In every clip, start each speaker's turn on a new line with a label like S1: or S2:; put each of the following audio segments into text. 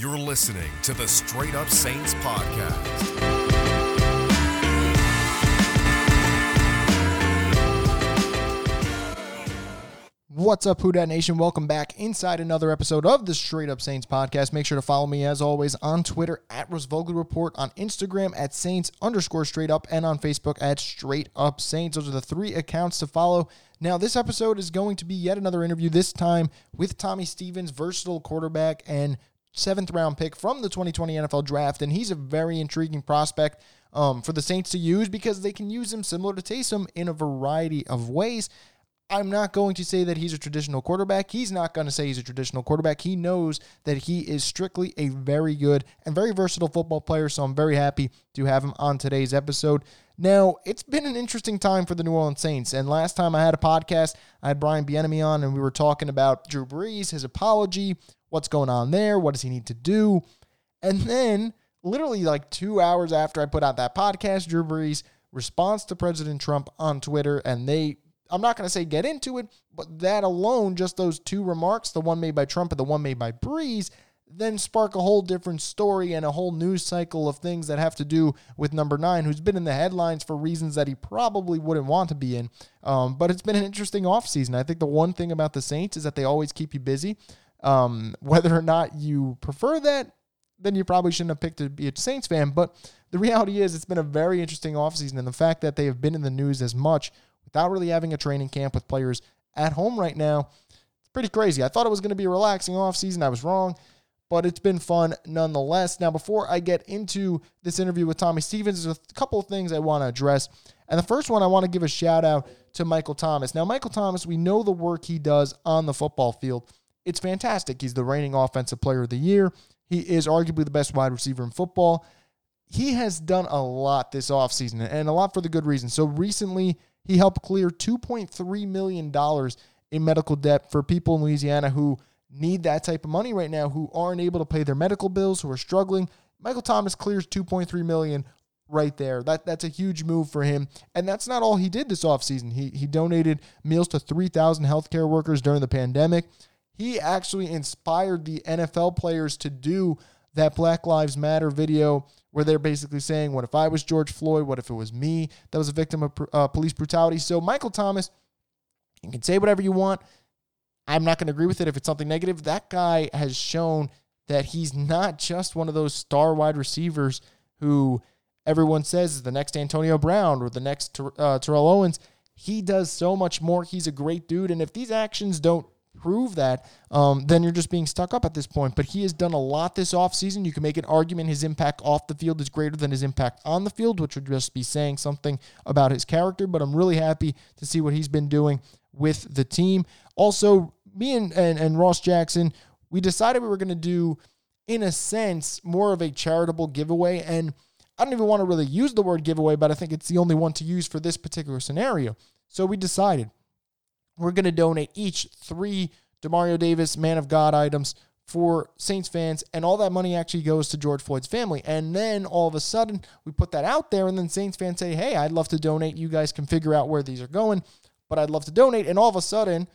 S1: You're listening to the Straight Up Saints podcast.
S2: What's up, Who Dat Nation? Welcome back inside another episode of the Straight Up Saints podcast. Make sure to follow me as always on Twitter at Rosvogel Report, on Instagram at Saints underscore straight up, and on Facebook at Straight Up Saints. Those are the three accounts to follow. Now, this episode is going to be yet another interview, this time with Tommy Stevens, versatile quarterback and seventh round pick from the 2020 NFL draft. And he's a very intriguing prospect um, for the Saints to use because they can use him similar to Taysom in a variety of ways. I'm not going to say that he's a traditional quarterback. He's not going to say he's a traditional quarterback. He knows that he is strictly a very good and very versatile football player. So I'm very happy to have him on today's episode. Now, it's been an interesting time for the New Orleans Saints. And last time I had a podcast, I had Brian Bienemy on, and we were talking about Drew Brees, his apology, what's going on there, what does he need to do. And then, literally like two hours after I put out that podcast, Drew Brees responds to President Trump on Twitter, and they I'm not going to say get into it, but that alone, just those two remarks, the one made by Trump and the one made by Brees, then spark a whole different story and a whole news cycle of things that have to do with number nine, who's been in the headlines for reasons that he probably wouldn't want to be in. Um, but it's been an interesting offseason. I think the one thing about the Saints is that they always keep you busy. Um, whether or not you prefer that, then you probably shouldn't have picked to be a Saints fan. But the reality is, it's been a very interesting offseason. And the fact that they have been in the news as much without really having a training camp with players at home right now. It's pretty crazy. I thought it was going to be a relaxing offseason. I was wrong, but it's been fun nonetheless. Now, before I get into this interview with Tommy Stevens, there's a couple of things I want to address. And the first one, I want to give a shout out to Michael Thomas. Now, Michael Thomas, we know the work he does on the football field. It's fantastic. He's the reigning offensive player of the year. He is arguably the best wide receiver in football. He has done a lot this offseason and a lot for the good reason. So recently, he helped clear $2.3 million in medical debt for people in Louisiana who need that type of money right now, who aren't able to pay their medical bills, who are struggling. Michael Thomas clears 2.3 million right there. That that's a huge move for him. And that's not all he did this offseason. He he donated meals to 3,000 healthcare workers during the pandemic. He actually inspired the NFL players to do that Black Lives Matter video where they're basically saying, What if I was George Floyd? What if it was me that was a victim of uh, police brutality? So, Michael Thomas, you can say whatever you want. I'm not going to agree with it if it's something negative. That guy has shown that he's not just one of those star wide receivers who everyone says is the next Antonio Brown or the next uh, Terrell Owens. He does so much more. He's a great dude. And if these actions don't prove that, um, then you're just being stuck up at this point. But he has done a lot this offseason. You can make an argument his impact off the field is greater than his impact on the field, which would just be saying something about his character. But I'm really happy to see what he's been doing with the team. Also, me and, and, and Ross Jackson, we decided we were going to do, in a sense, more of a charitable giveaway. And I don't even want to really use the word giveaway, but I think it's the only one to use for this particular scenario. So we decided we're going to donate each three Demario Davis Man of God items for Saints fans, and all that money actually goes to George Floyd's family. And then all of a sudden, we put that out there, and then Saints fans say, Hey, I'd love to donate. You guys can figure out where these are going, but I'd love to donate. And all of a sudden,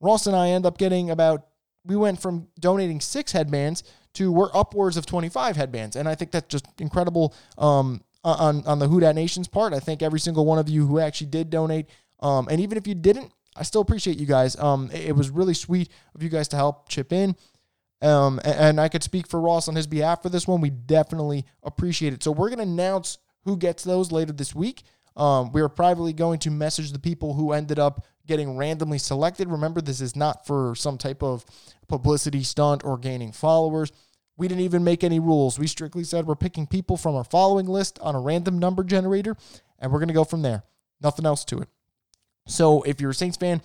S2: Ross and I end up getting about, we went from donating six headbands to we're upwards of 25 headbands. And I think that's just incredible um, on, on the Who Dat Nation's part. I think every single one of you who actually did donate, um, and even if you didn't, I still appreciate you guys. Um, it, it was really sweet of you guys to help chip in. Um, and, and I could speak for Ross on his behalf for this one. We definitely appreciate it. So we're to announce who gets those later this week. Um, we are privately going to message the people who ended up getting randomly selected. Remember, this is not for some type of publicity stunt or gaining followers. We didn't even make any rules. We strictly said we're picking people from our following list on a random number generator, and we're going to go from there. Nothing else to it. So if you're a Saints fan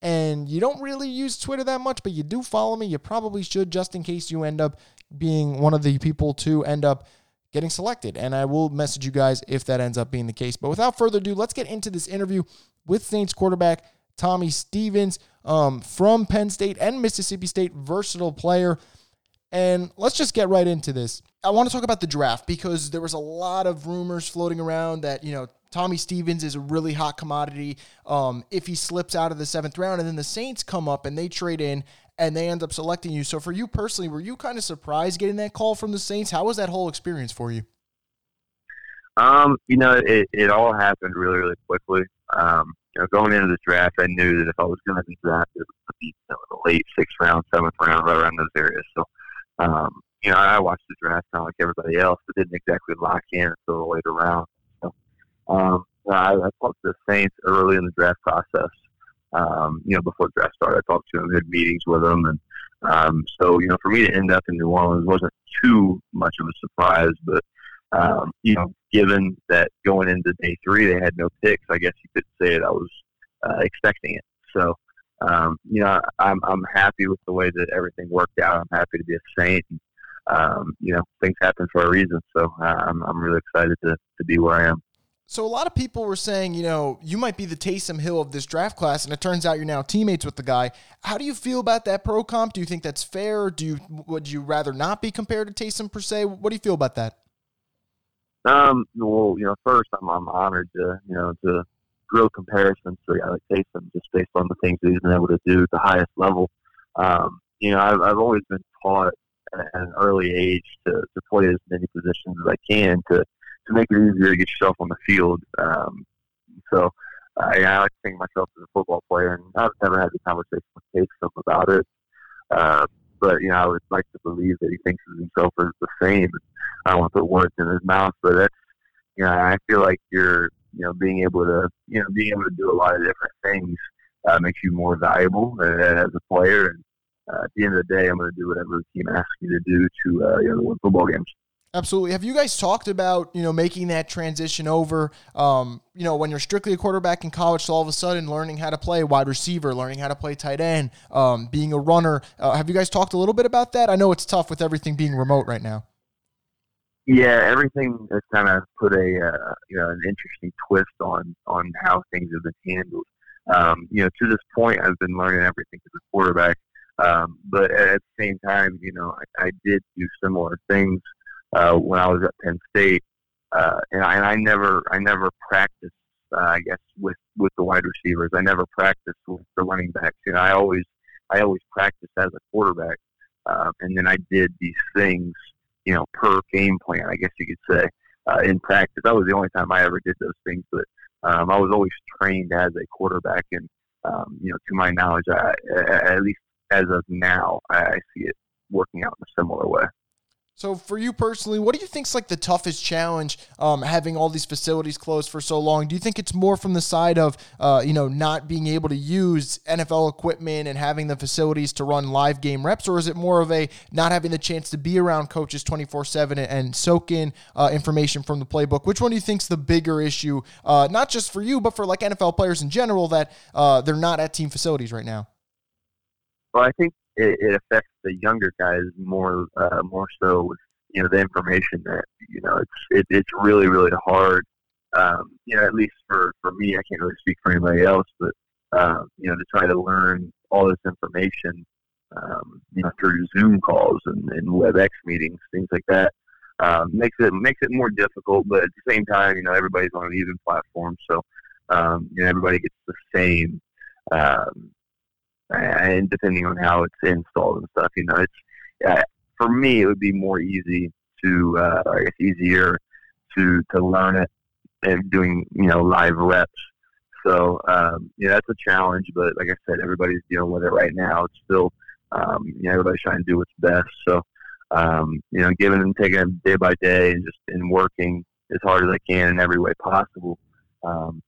S2: and you don't really use Twitter that much, but you do follow me, you probably should just in case you end up being one of the people to end up getting selected. And I will message you guys if that ends up being the case. But without further ado, let's get into this interview with Saints quarterback Tommy Stevens um, from Penn State and Mississippi State, versatile player. And let's just get right into this. I want to talk about the draft because there was a lot of rumors floating around that, you know, Tommy Stevens is a really hot commodity. Um, if he slips out of the seventh round, and then the Saints come up and they trade in and they end up selecting you. So for you personally, were you kind of surprised getting that call from the Saints? How was that whole experience for you?
S3: Um, you know, it, it all happened really, really quickly. Um, you know, going into the draft, I knew that if I was going to be drafted, it would be you know, the late sixth round, seventh round, right around those areas. So, um, you know, I watched the draft kind of like everybody else, but didn't exactly lock in until the later round. Um, I, I talked to the Saints early in the draft process. Um, you know, before draft started, I talked to them, had meetings with them, and um, so you know, for me to end up in New Orleans wasn't too much of a surprise. But um, you know, given that going into day three they had no picks, I guess you could say that I was uh, expecting it. So, um, you know, I'm I'm happy with the way that everything worked out. I'm happy to be a Saint. Um, you know, things happen for a reason. So uh, I'm I'm really excited to to be where I am.
S2: So a lot of people were saying, you know, you might be the Taysom Hill of this draft class, and it turns out you're now teammates with the guy. How do you feel about that pro comp? Do you think that's fair? Do you would you rather not be compared to Taysom per se? What do you feel about that?
S3: Um, well, you know, first I'm I'm honored to you know to grow comparisons to a Taysom just based on the things that he's been able to do at the highest level. Um, you know, I've I've always been taught at an early age to, to play as many positions as I can to to make it easier to get yourself on the field. Um, so uh, yeah, I like to think myself as a football player, and I've never had the conversation with Taysom about it. Uh, but you know, I would like to believe that he thinks of himself as the same. I don't want to put words in his mouth, but that's you know, I feel like you're you know being able to you know being able to do a lot of different things uh, makes you more valuable as a player. And uh, at the end of the day, I'm going to do whatever the team asks me to do to uh, you know win football games.
S2: Absolutely. Have you guys talked about you know making that transition over? Um, you know, when you're strictly a quarterback in college, so all of a sudden learning how to play wide receiver, learning how to play tight end, um, being a runner. Uh, have you guys talked a little bit about that? I know it's tough with everything being remote right now.
S3: Yeah, everything has kind of put a uh, you know an interesting twist on on how things have been handled. Um, you know, to this point, I've been learning everything as a quarterback, um, but at the same time, you know, I, I did do similar things uh, when I was at Penn State, uh, and, I, and I never I never practiced. Uh, I guess with with the wide receivers, I never practiced with the running backs. You know, I always I always practiced as a quarterback, uh, and then I did these things, you know, per game plan. I guess you could say uh, in practice. That was the only time I ever did those things, but um, I was always trained as a quarterback, and um, you know, to my knowledge, I, at least as of now, I see it working out in a similar way.
S2: So for you personally, what do you think's like the toughest challenge um, having all these facilities closed for so long? Do you think it's more from the side of uh, you know not being able to use NFL equipment and having the facilities to run live game reps, or is it more of a not having the chance to be around coaches twenty four seven and soak in uh, information from the playbook? Which one do you think's the bigger issue, uh, not just for you, but for like NFL players in general that uh, they're not at team facilities right now?
S3: Well, I think it, it affects the younger guys more uh, more so with you know the information that you know it's it, it's really really hard. Um, you know, at least for for me, I can't really speak for anybody else, but uh, you know, to try to learn all this information, um, you know, through Zoom calls and, and WebEx meetings, things like that, um, makes it makes it more difficult. But at the same time, you know, everybody's on an even platform, so um, you know, everybody gets the same um, and depending on how it's installed and stuff, you know, it's uh, for me it would be more easy to, uh, I guess, easier to to learn it and doing you know live reps. So um, yeah, that's a challenge, but like I said, everybody's dealing with it right now. It's still, um, you know, everybody's trying to do what's best. So um, you know, giving and taking it day by day and just and working as hard as I can in every way possible. Um,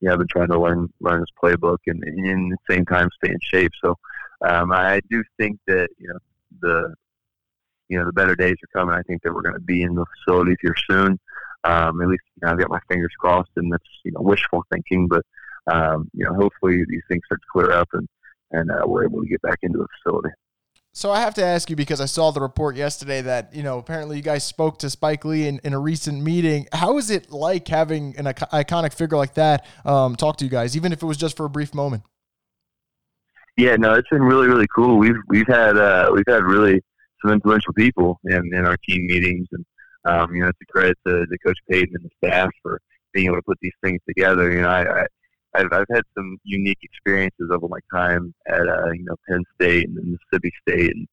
S3: yeah, I've been trying to learn learn his playbook and, and in the same time stay in shape. So um, I do think that you know the you know the better days are coming. I think that we're going to be in the facilities here soon. Um, at least you know, I've got my fingers crossed, and that's you know wishful thinking. But um, you know, hopefully these things start to clear up, and and uh, we're able to get back into the facility.
S2: So I have to ask you because I saw the report yesterday that you know apparently you guys spoke to Spike Lee in, in a recent meeting. How is it like having an iconic figure like that um, talk to you guys, even if it was just for a brief moment?
S3: Yeah, no, it's been really really cool. We've we've had uh, we've had really some influential people in, in our team meetings, and um, you know it's a credit to, to Coach Payton and the staff for being able to put these things together. You know, I, I I've I've had some unique experiences over my time at uh, you know Penn State and Mississippi State, and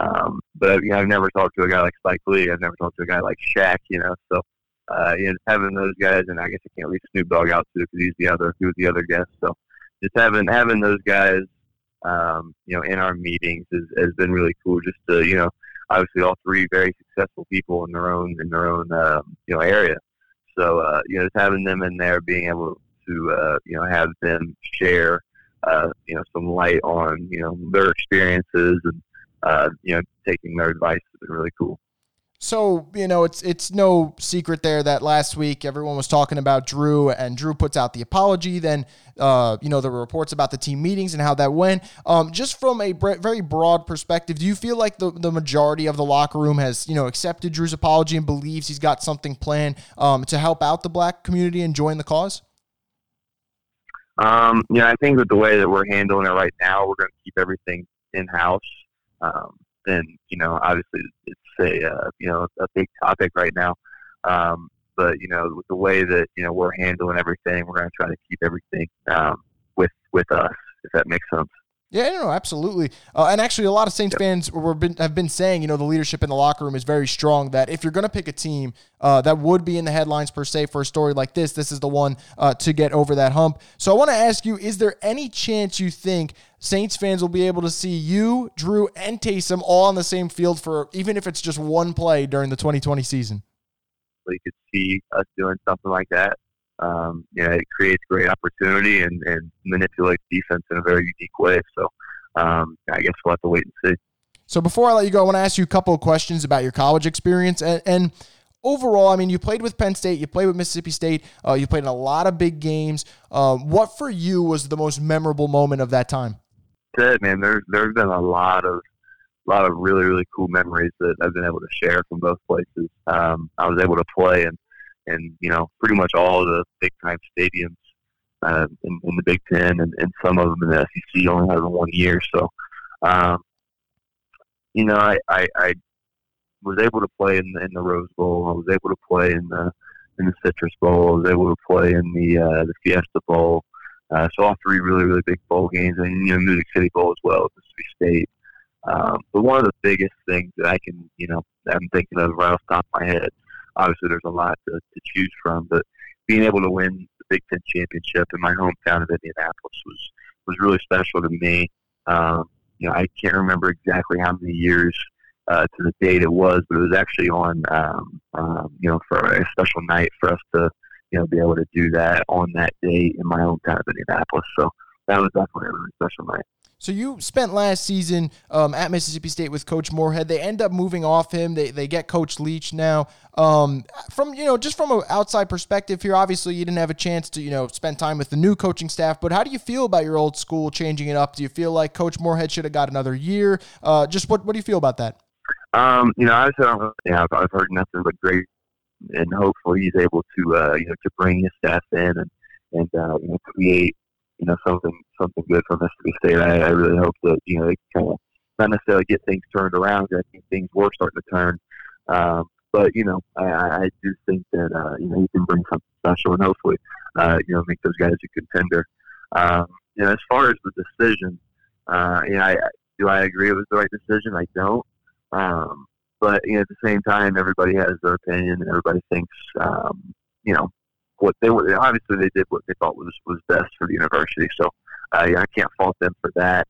S3: um, but you know, I've never talked to a guy like Spike Lee. I've never talked to a guy like Shaq. You know, so uh, you know, having those guys, and I guess I can't leave Snoop Dogg out too because he's the other he was the other guest. So just having having those guys, um, you know, in our meetings is, has been really cool. Just to you know, obviously all three very successful people in their own in their own um, you know area. So uh, you know, just having them in there, being able to uh, you know have them share uh, you know some light on you know their experiences and uh, you know taking their advice has been really cool.
S2: So you know, it's it's no secret there that last week everyone was talking about Drew, and Drew puts out the apology. Then, uh, you know, there were reports about the team meetings and how that went. Um, just from a very broad perspective, do you feel like the, the majority of the locker room has you know accepted Drew's apology and believes he's got something planned um, to help out the black community and join the cause?
S3: Um, yeah, I think with the way that we're handling it right now, we're going to keep everything in house. Um, and you know, obviously, it's a uh, you know a big topic right now. Um, but you know, with the way that you know we're handling everything, we're going to try to keep everything um, with with us, if that makes sense.
S2: Yeah, no, absolutely. Uh, and actually, a lot of Saints fans were been, have been saying, you know, the leadership in the locker room is very strong. That if you're going to pick a team uh, that would be in the headlines per se for a story like this, this is the one uh, to get over that hump. So I want to ask you: Is there any chance you think Saints fans will be able to see you, Drew, and Taysom all on the same field for even if it's just one play during the 2020 season?
S3: You could see us doing something like that um, you know, it creates great opportunity and, and manipulates defense in a very unique way. So um, I guess we'll have to wait and see.
S2: So before I let you go, I want to ask you a couple of questions about your college experience and, and overall, I mean, you played with Penn State, you played with Mississippi State, uh, you played in a lot of big games. Um, what for you was the most memorable moment of that time?
S3: Good man. There's there's been a lot of a lot of really really cool memories that I've been able to share from both places. Um, I was able to play in and you know pretty much all the big time stadiums uh, in, in the Big Ten, and, and some of them in the SEC only have one year. So, um, you know, I, I, I was able to play in the, in the Rose Bowl. I was able to play in the in the Citrus Bowl. I was able to play in the uh, the Fiesta Bowl. Uh, so all three really really big bowl games, and you know Music City Bowl as well, Mississippi State. Um, but one of the biggest things that I can, you know, I'm thinking of right off the top of my head obviously there's a lot to, to choose from, but being able to win the Big Ten championship in my hometown of Indianapolis was was really special to me. Um, you know, I can't remember exactly how many years uh, to the date it was, but it was actually on, um, um, you know, for a special night for us to, you know, be able to do that on that date in my hometown of Indianapolis. So that was definitely a really special night.
S2: So you spent last season um, at Mississippi State with Coach Moorhead. They end up moving off him. They, they get Coach Leach now. Um, from you know just from an outside perspective here, obviously you didn't have a chance to you know spend time with the new coaching staff. But how do you feel about your old school changing it up? Do you feel like Coach Moorhead should have got another year? Uh, just what what do you feel about that?
S3: Um, you know, I don't, yeah, I've heard nothing but great, and hopefully he's able to uh, you know to bring his staff in and and uh, you know create you know something something good for Mississippi State. I, I really hope that you know they kind of not necessarily get things turned around. I think things were starting to turn, um, but you know I, I do think that uh, you know he can bring something special and hopefully uh, you know make those guys a contender. Um, you know as far as the decision, uh, you know I, do I agree it was the right decision? I don't. Um, but you know, at the same time, everybody has their opinion, and everybody thinks, um, you know, what they were. Obviously, they did what they thought was was best for the university. So, uh, yeah, I can't fault them for that.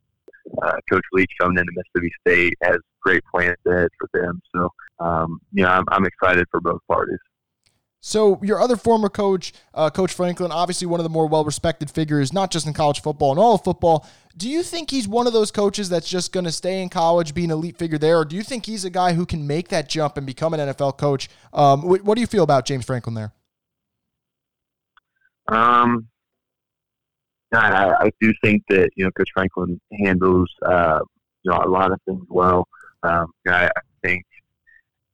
S3: Uh, Coach Leach coming into Mississippi State has great plans ahead for them. So, um, you know, I'm, I'm excited for both parties.
S2: So, your other former coach, uh, Coach Franklin, obviously one of the more well respected figures, not just in college football and all of football. Do you think he's one of those coaches that's just going to stay in college, be an elite figure there, or do you think he's a guy who can make that jump and become an NFL coach? Um, what, what do you feel about James Franklin there?
S3: Um, I, I do think that you know Coach Franklin handles uh, you know a lot of things well. Um, I, I think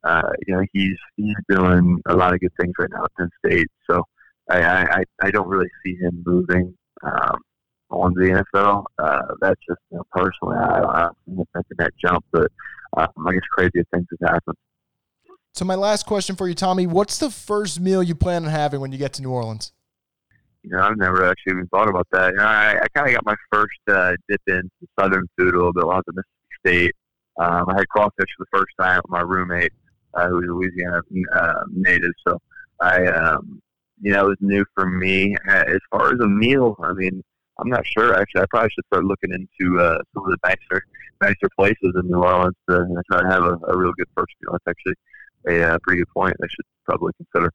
S3: uh, you know he's he's doing a lot of good things right now at Penn State. So I I, I don't really see him moving um, on the NFL. Uh, that's just you know, personally I, don't see making that jump, but um, I guess crazy things have happened.
S2: So my last question for you, Tommy: What's the first meal you plan on having when you get to New Orleans?
S3: You know, I've never actually even thought about that. You know, I, I kind of got my first uh, dip into Southern food a little bit while I was at Mississippi State. Um, I had crawfish for the first time with my roommate, uh, who was Louisiana uh, native. So I, um, you know, it was new for me. As far as a meal, I mean, I'm not sure. Actually, I probably should start looking into uh, some of the nicer, nicer places in New Orleans to try to have a, a real good first meal. That's actually a uh, pretty good point. I should probably consider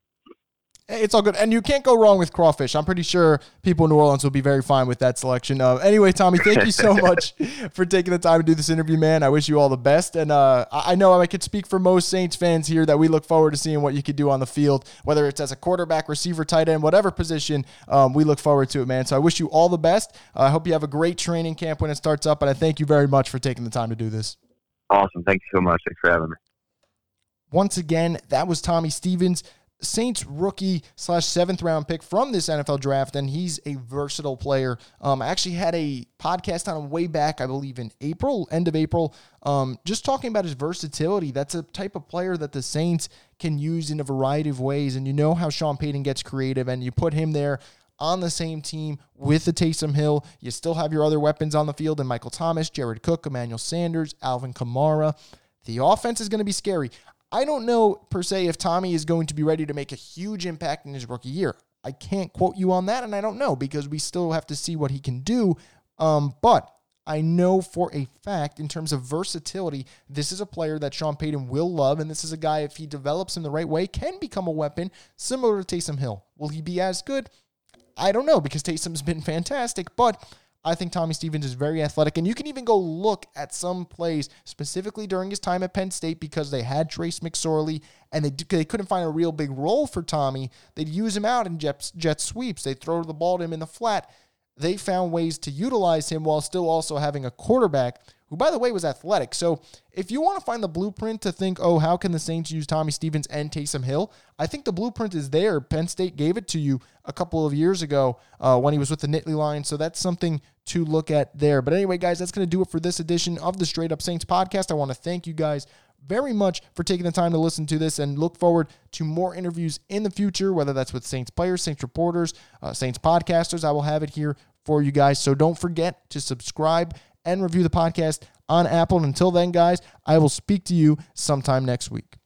S2: it's all good. And you can't go wrong with crawfish. I'm pretty sure people in New Orleans will be very fine with that selection. Uh, anyway, Tommy, thank you so much for taking the time to do this interview, man. I wish you all the best. And uh, I know I could speak for most Saints fans here that we look forward to seeing what you could do on the field, whether it's as a quarterback, receiver, tight end, whatever position. Um, we look forward to it, man. So I wish you all the best. Uh, I hope you have a great training camp when it starts up. And I thank you very much for taking the time to do this.
S3: Awesome. Thank you so much. Thanks for having me.
S2: Once again, that was Tommy Stevens. Saints rookie slash seventh round pick from this NFL draft, and he's a versatile player. Um, I actually had a podcast on him way back, I believe in April, end of April, um, just talking about his versatility. That's a type of player that the Saints can use in a variety of ways, and you know how Sean Payton gets creative, and you put him there on the same team with the Taysom Hill. You still have your other weapons on the field, and Michael Thomas, Jared Cook, Emmanuel Sanders, Alvin Kamara. The offense is going to be scary. I don't know per se if Tommy is going to be ready to make a huge impact in his rookie year. I can't quote you on that, and I don't know because we still have to see what he can do. Um, but I know for a fact, in terms of versatility, this is a player that Sean Payton will love, and this is a guy, if he develops in the right way, can become a weapon similar to Taysom Hill. Will he be as good? I don't know because Taysom's been fantastic, but I think Tommy Stevens is very athletic. And you can even go look at some plays specifically during his time at Penn State because they had Trace McSorley and they, they couldn't find a real big role for Tommy. They'd use him out in jet, jet sweeps, they'd throw the ball to him in the flat. They found ways to utilize him while still also having a quarterback who, by the way, was athletic. So if you want to find the blueprint to think, oh, how can the Saints use Tommy Stevens and Taysom Hill? I think the blueprint is there. Penn State gave it to you a couple of years ago uh, when he was with the Nittany Lions. So that's something to look at there. But anyway, guys, that's going to do it for this edition of the Straight Up Saints podcast. I want to thank you guys very much for taking the time to listen to this and look forward to more interviews in the future, whether that's with Saints players, Saints reporters, uh, Saints podcasters. I will have it here for you guys. So don't forget to subscribe and review the podcast on Apple. And until then, guys, I will speak to you sometime next week.